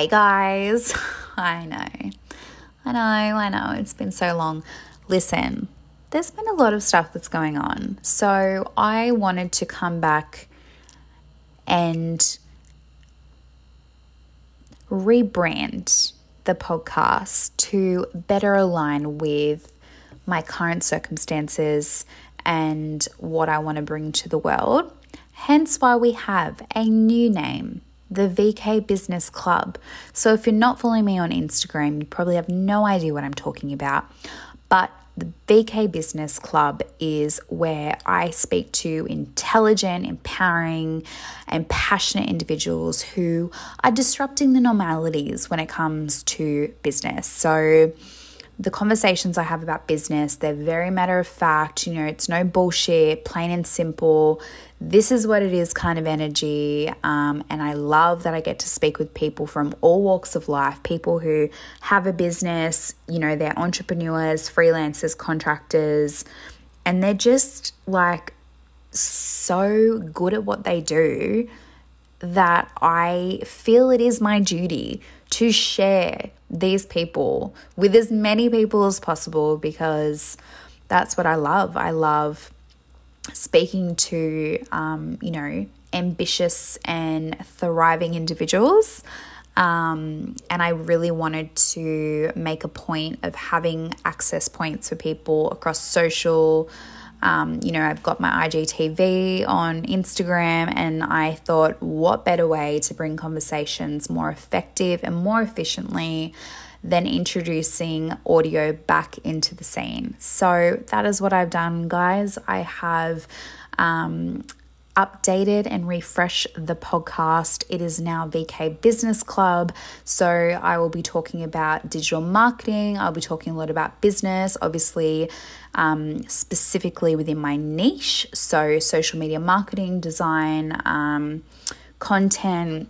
Hey guys, I know, I know, I know, it's been so long. Listen, there's been a lot of stuff that's going on. So I wanted to come back and rebrand the podcast to better align with my current circumstances and what I want to bring to the world. Hence, why we have a new name, the VK Business Club. So, if you're not following me on Instagram, you probably have no idea what I'm talking about. But the VK Business Club is where I speak to intelligent, empowering, and passionate individuals who are disrupting the normalities when it comes to business. So, the conversations I have about business, they're very matter of fact. You know, it's no bullshit, plain and simple. This is what it is kind of energy. Um, and I love that I get to speak with people from all walks of life people who have a business, you know, they're entrepreneurs, freelancers, contractors, and they're just like so good at what they do that I feel it is my duty to share these people with as many people as possible because that's what I love. I love speaking to, um, you know, ambitious and thriving individuals. Um, and I really wanted to make a point of having access points for people across social, um, you know, I've got my IGTV on Instagram, and I thought, what better way to bring conversations more effective and more efficiently than introducing audio back into the scene? So that is what I've done, guys. I have um, updated and refresh the podcast. It is now VK Business Club. So I will be talking about digital marketing. I'll be talking a lot about business, obviously, um, specifically within my niche. So social media marketing, design, um, content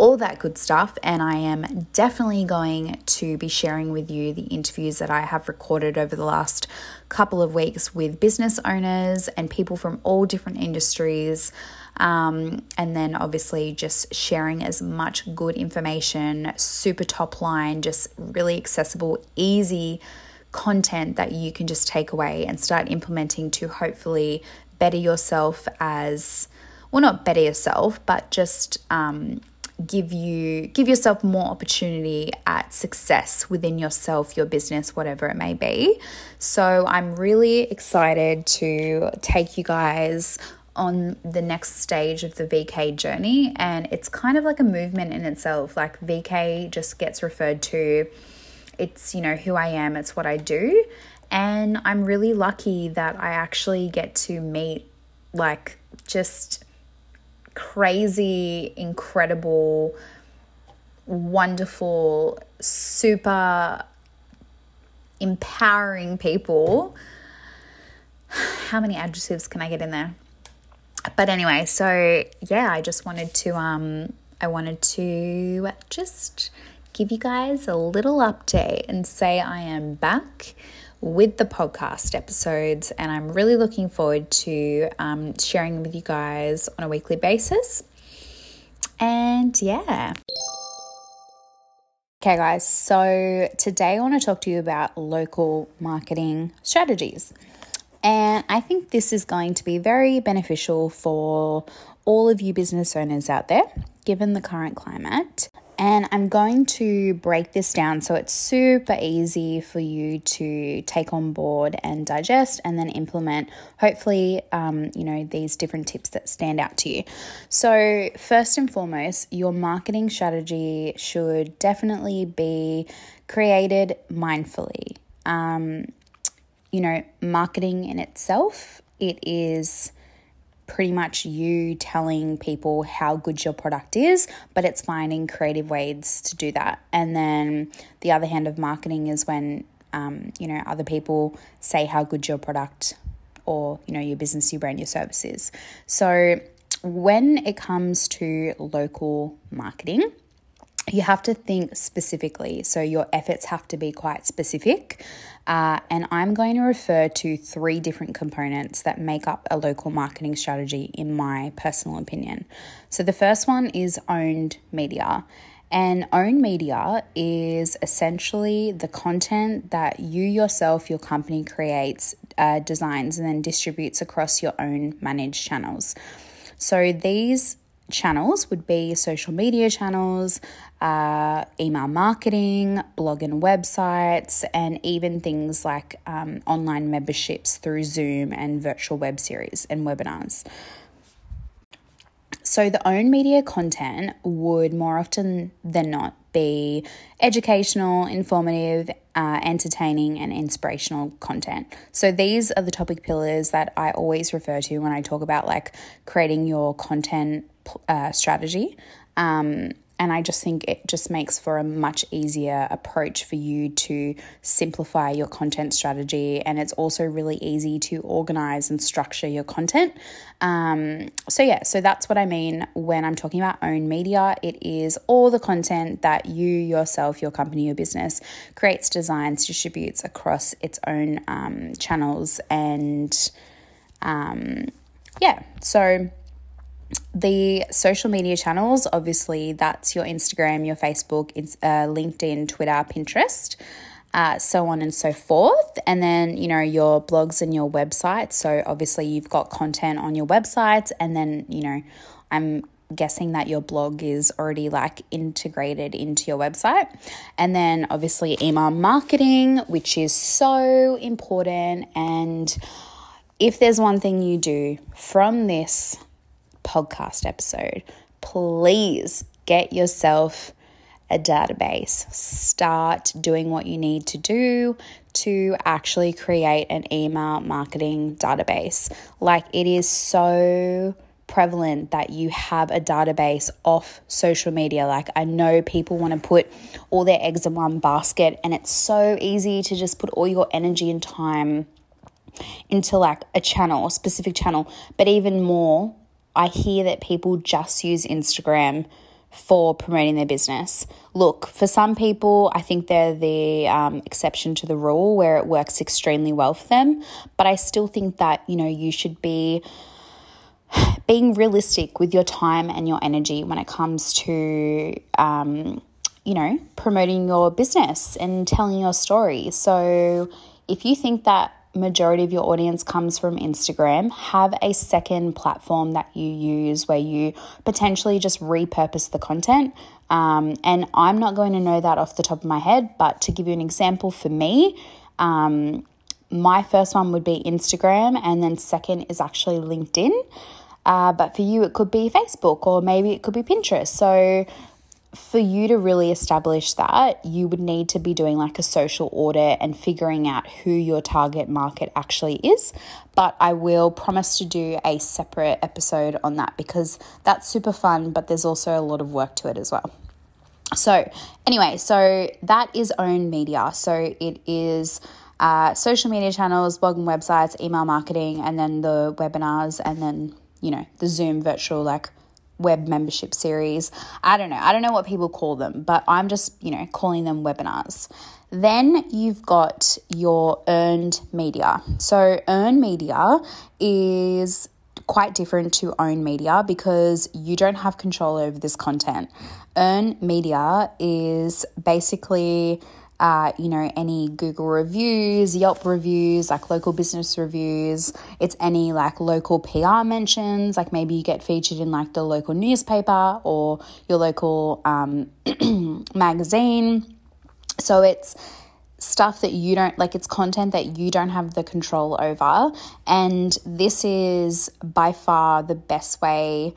all that good stuff. And I am definitely going to be sharing with you the interviews that I have recorded over the last couple of weeks with business owners and people from all different industries. Um, and then obviously just sharing as much good information, super top line, just really accessible, easy content that you can just take away and start implementing to hopefully better yourself as well, not better yourself, but just um, give you give yourself more opportunity at success within yourself your business whatever it may be. So i'm really excited to take you guys on the next stage of the VK journey. And it's kind of like a movement in itself. Like VK just gets referred to it's you know who I am it's what I do. And I'm really lucky that I actually get to meet like just crazy, incredible, wonderful, super empowering people. How many adjectives can I get in there? But anyway, so yeah, I just wanted to um I wanted to just give you guys a little update and say I am back with the podcast episodes, and I'm really looking forward to um, sharing with you guys on a weekly basis. And yeah. Okay, guys, so today I want to talk to you about local marketing strategies. And I think this is going to be very beneficial for all of you business owners out there, given the current climate. And I'm going to break this down so it's super easy for you to take on board and digest and then implement, hopefully, um, you know, these different tips that stand out to you. So, first and foremost, your marketing strategy should definitely be created mindfully. Um, you know, marketing in itself, it is pretty much you telling people how good your product is, but it's finding creative ways to do that. And then the other hand of marketing is when, um, you know, other people say how good your product or, you know, your business, your brand, your service is. So when it comes to local marketing, you have to think specifically. So your efforts have to be quite specific. Uh, and I'm going to refer to three different components that make up a local marketing strategy, in my personal opinion. So the first one is owned media. And own media is essentially the content that you yourself, your company creates, uh, designs, and then distributes across your own managed channels. So these channels would be social media channels, uh, email marketing, blog and websites, and even things like um, online memberships through Zoom and virtual web series and webinars. So, the own media content would more often than not be educational, informative, uh, entertaining, and inspirational content. So, these are the topic pillars that I always refer to when I talk about like creating your content uh, strategy. Um, and I just think it just makes for a much easier approach for you to simplify your content strategy. And it's also really easy to organize and structure your content. Um, so, yeah, so that's what I mean when I'm talking about own media. It is all the content that you yourself, your company, your business creates, designs, distributes across its own um, channels. And um, yeah, so the social media channels obviously that's your instagram your facebook uh, linkedin twitter pinterest uh, so on and so forth. And then you know your blogs and your website so obviously you've got content on your website and then you know i'm guessing that your blog is already like integrated into your website. And then obviously email marketing which is so important. And if there's one thing you do from this podcast episode, please get yourself a database. Start doing what you need to do to actually create an email marketing database. Like it is so prevalent that you have a database off social media. Like I know people want to put all their eggs in one basket and it's so easy to just put all your energy and time into like a channel, a specific channel, but even more I hear that people just use Instagram for promoting their business. Look, for some people, I think they're the um, exception to the rule where it works extremely well for them. But I still think that, you know, you should be being realistic with your time and your energy when it comes to, um, you know, promoting your business and telling your story. So if you think that majority of your audience comes from Instagram, have a second platform that you use where you potentially just repurpose the content. Um, and I'm not going to know that off the top of my head, but to give you an example for me, um, my first one would be Instagram, and then second is actually LinkedIn. Uh, but for you, it could be Facebook or maybe it could be Pinterest. So for you to really establish that, you would need to be doing like a social audit and figuring out who your target market actually is. But I will promise to do a separate episode on that because that's super fun, but there's also a lot of work to it as well. So, anyway, so that is own media. So it is. Uh, social media channels, blog and websites, email marketing, and then the webinars, and then you know the Zoom virtual like web membership series. I don't know. I don't know what people call them, but I'm just, you know, calling them webinars. Then you've got your earned media. So, earned media is quite different to own media because you don't have control over this content. Earn media is basically uh, you know, any Google reviews, Yelp reviews, like local business reviews. It's any like local PR mentions, like maybe you get featured in like the local newspaper or your local um, magazine. So it's stuff that you don't like, it's content that you don't have the control over. And this is by far the best way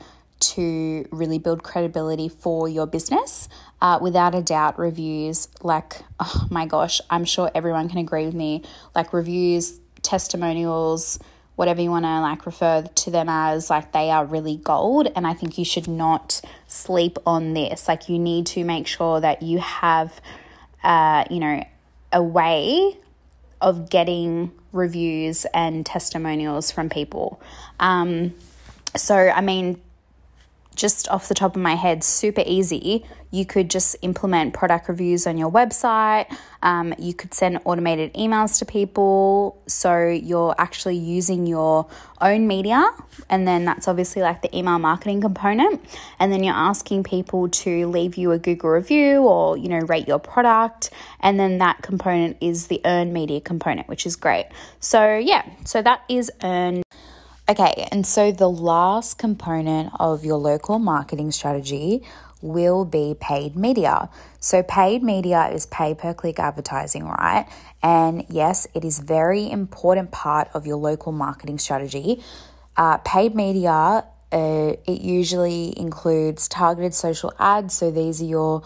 to really build credibility for your business. Uh, without a doubt, reviews, like, oh my gosh, I'm sure everyone can agree with me, like reviews, testimonials, whatever you want to like refer to them as, like they are really gold. And I think you should not sleep on this. Like, you need to make sure that you have, uh, you know, a way of getting reviews and testimonials from people. Um, so, I mean, just off the top of my head, super easy. You could just implement product reviews on your website. Um, you could send automated emails to people. So you're actually using your own media. And then that's obviously like the email marketing component. And then you're asking people to leave you a Google review or, you know, rate your product. And then that component is the earned media component, which is great. So yeah, so that is earned. Okay, and so the last component of your local marketing strategy will be paid media. So, paid media is pay per click advertising, right? And yes, it is very important part of your local marketing strategy. Uh, paid media, uh, it usually includes targeted social ads. So, these are your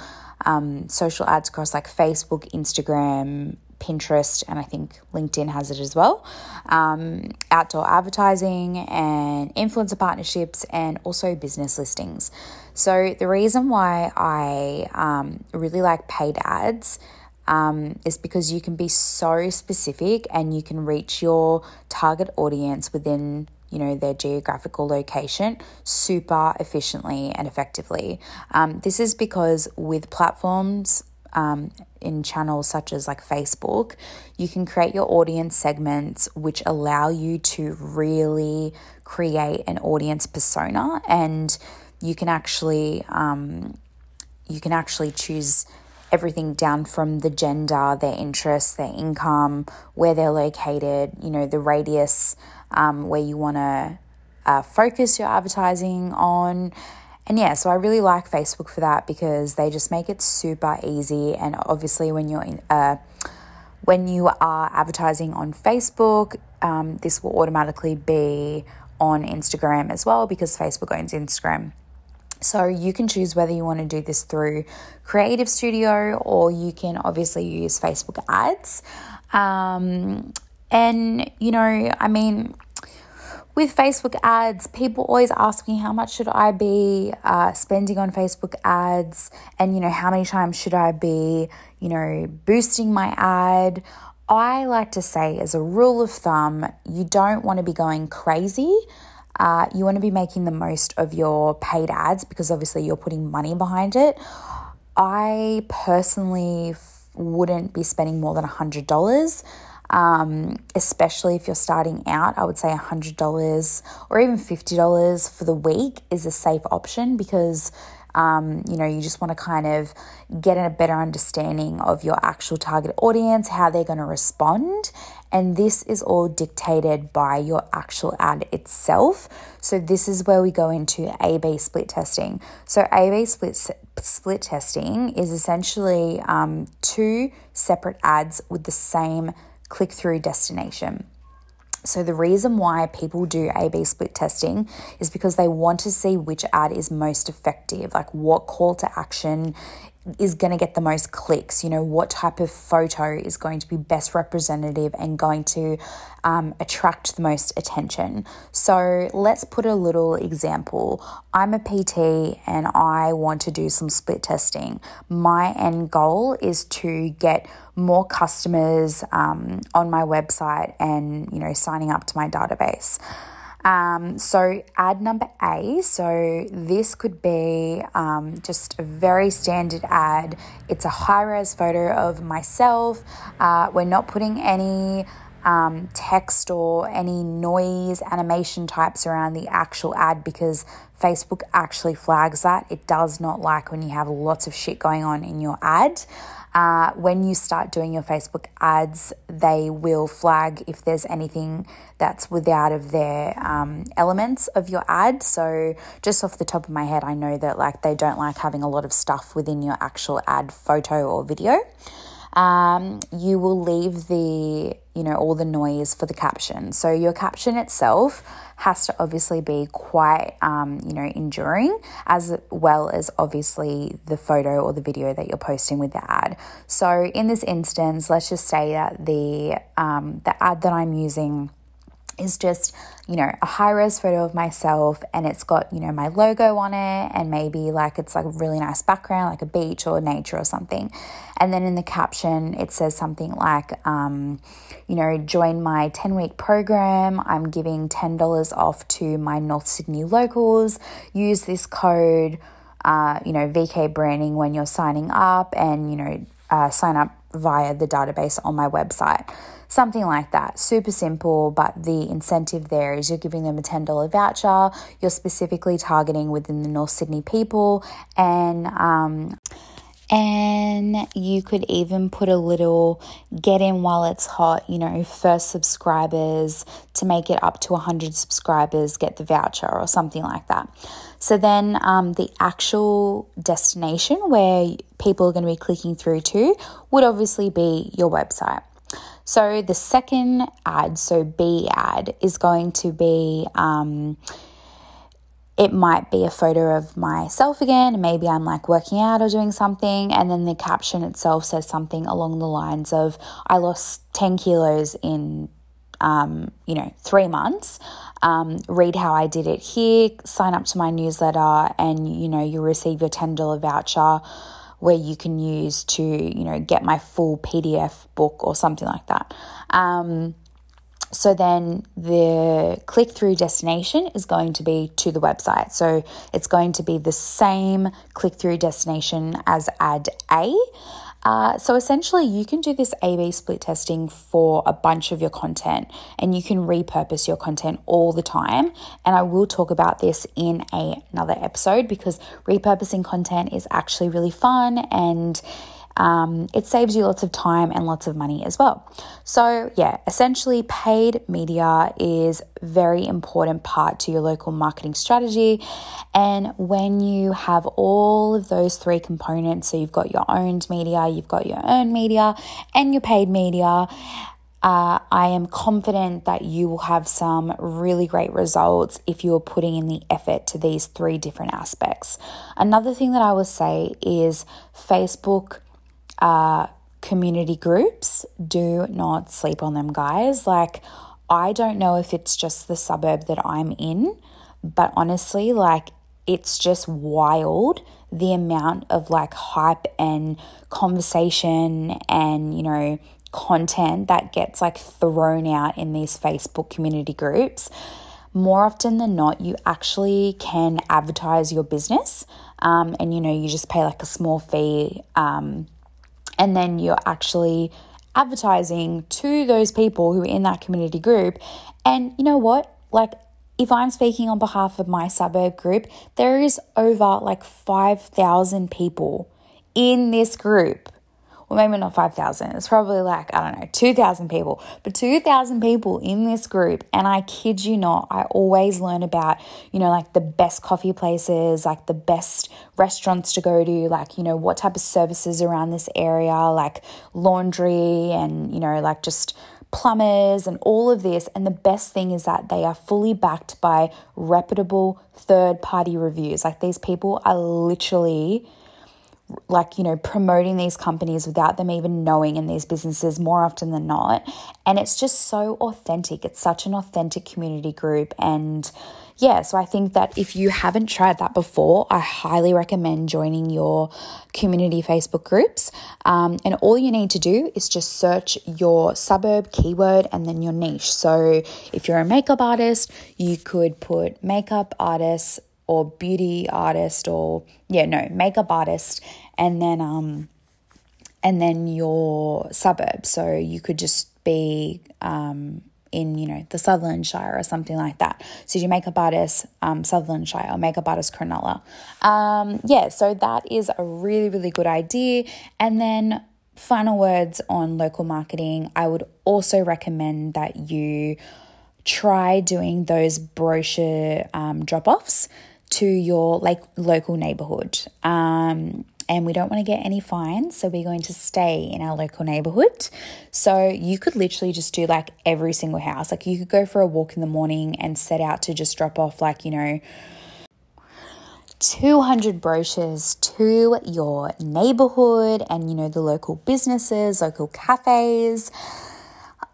um, social ads across like Facebook, Instagram, Pinterest, and I think LinkedIn has it as well. Um, outdoor advertising and influencer partnerships, and also business listings. So, the reason why I um, really like paid ads. Um, is because you can be so specific and you can reach your target audience within you know their geographical location super efficiently and effectively um, this is because with platforms um, in channels such as like Facebook, you can create your audience segments which allow you to really create an audience persona and you can actually um, you can actually choose everything down from the gender, their interests, their income, where they're located, you know, the radius um, where you want to uh, focus your advertising on and yeah, so I really like Facebook for that because they just make it super easy. And obviously, when you're in, uh, when you are advertising on Facebook, um, this will automatically be on Instagram as well because Facebook owns Instagram. So you can choose whether you want to do this through Creator Studio or you can obviously use Facebook ads. Um, and you know, I mean, with Facebook ads, people always ask me how much should I be uh, spending on Facebook ads, and you know how many times should I be, you know, boosting my ad. I like to say, as a rule of thumb, you don't want to be going crazy. Uh, you want to be making the most of your paid ads because obviously you're putting money behind it. I personally wouldn't be spending more than $100 um, especially if you're starting out. I would say $100 or even $50 for the week is a safe option because. Um, you know, you just want to kind of get a better understanding of your actual target audience, how they're going to respond. And this is all dictated by your actual ad itself. So, this is where we go into A B split testing. So, A B split, split testing is essentially um, two separate ads with the same click through destination. So, the reason why people do A B split testing is because they want to see which ad is most effective, like what call to action is going to get the most clicks, you know, what type of photo is going to be best representative and going to um, attract the most attention. So let's put a little example. I'm a PT and I want to do some split testing. My end goal is to get more customers um, on my website and, you know, signing up to my database. Um, so, ad number A. So, this could be um, just a very standard ad. It's a high res photo of myself. Uh, we're not putting any um, text or any noise animation types around the actual ad because Facebook actually flags that. It does not like when you have lots of shit going on in your ad. Uh, when you start doing your Facebook ads, they will flag if there's anything that's without of their um, elements of your ad. So, just off the top of my head, I know that like they don't like having a lot of stuff within your actual ad photo or video. Um, you will leave the you know all the noise for the caption. So your caption itself has to obviously be quite, um, you know, enduring, as well as obviously the photo or the video that you're posting with the ad. So in this instance, let's just say that the um, the ad that I'm using is just, you know, a high res photo of myself and it's got, you know, my logo on it and maybe like it's like a really nice background, like a beach or nature or something. And then in the caption, it says something like, um, you know, join my 10 week program. I'm giving $10 off to my North Sydney locals. Use this code, uh, you know, VK branding when you're signing up and, you know, uh, sign up via the database on my website. Something like that. Super simple, but the incentive there is you're giving them a $10 voucher. You're specifically targeting within the North Sydney people and, um, and you could even put a little get in while it's hot, you know, first subscribers to make it up to 100 subscribers get the voucher or something like that. So then um, the actual destination where people are going to be clicking through to would obviously be your website. So the second ad, so B ad, is going to be. Um, it might be a photo of myself again, maybe I'm like working out or doing something, and then the caption itself says something along the lines of, I lost 10 kilos in, um, you know, three months. Um, read how I did it here, sign up to my newsletter, and you know, you'll receive your $10 voucher where you can use to, you know, get my full PDF book or something like that. Um, so then the click through destination is going to be to the website. So it's going to be the same click through destination as ad A. Uh, so essentially, you can do this A B split testing for a bunch of your content and you can repurpose your content all the time. And I will talk about this in a, another episode because repurposing content is actually really fun and um, it saves you lots of time and lots of money as well. So, yeah, essentially, paid media is very important part to your local marketing strategy. And when you have all of those three components, so you've got your owned media, you've got your earned media, and your paid media. Uh, I am confident that you will have some really great results if you are putting in the effort to these three different aspects. Another thing that I will say is Facebook uh, community groups, do not sleep on them, guys. Like, I don't know if it's just the suburb that I'm in, but honestly, like, it's just wild the amount of like hype and conversation and, you know, content that gets like thrown out in these Facebook community groups. More often than not, you actually can advertise your business, um, and you know, you just pay like a small fee. Um, and then you're actually advertising to those people who are in that community group. And you know what? Like, if I'm speaking on behalf of my suburb group, there is over like 5,000 people in this group well, maybe not 5,000. It's probably like, I don't know, 2,000 people, but 2,000 people in this group. And I kid you not, I always learn about, you know, like the best coffee places, like the best restaurants to go to, like, you know, what type of services around this area, like laundry and, you know, like just plumbers and all of this. And the best thing is that they are fully backed by reputable third party reviews. Like these people are literally like you know promoting these companies without them even knowing in these businesses more often than not. And it's just so authentic. It's such an authentic community group. And yeah so i think that if you haven't tried that before i highly recommend joining your community facebook groups. Um, and all you need to do is just search your suburb keyword and then your niche. So if you're a makeup artist you could put makeup artists or beauty artist or yeah no makeup artist and then um and then your suburb so you could just be um in you know the Sutherland Shire or something like that. So you makeup artist um, Sutherland Shire or makeup artist Cronulla. Um, yeah, so that is a really really good idea. And then final words on local marketing. I would also recommend that you try doing those brochure um, drop offs to your like local neighborhood. Um, and we don't want to get any fines, so we're going to stay in our local neighborhood. So you could literally just do like every single house. Like you could go for a walk in the morning and set out to just drop off like, you know, 200 brochures to your neighborhood and you know the local businesses, local cafes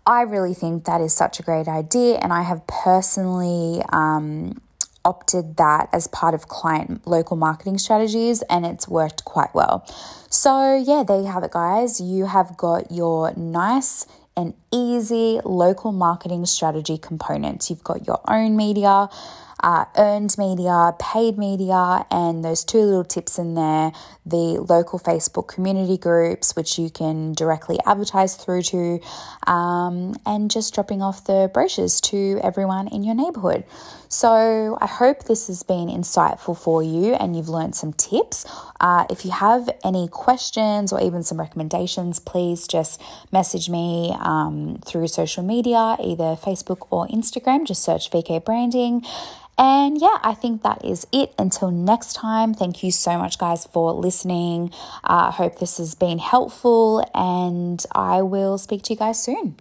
I really think that is such a great idea, and I have personally um, opted that as part of client local marketing strategies, and it's worked quite well. So, yeah, there you have it, guys. You have got your nice and easy local marketing strategy components. You've got your own media uh, earned media, paid media, and those two little tips in there the local Facebook community groups, which you can directly advertise through to, um, and just dropping off the brochures to everyone in your neighborhood. So, I hope this has been insightful for you and you've learned some tips. Uh, if you have any questions or even some recommendations, please just message me um, through social media, either Facebook or Instagram. Just search VK Branding. And yeah, I think that is it. Until next time, thank you so much, guys, for listening. Uh, I uh, hope this has been helpful, and I will speak to you guys soon.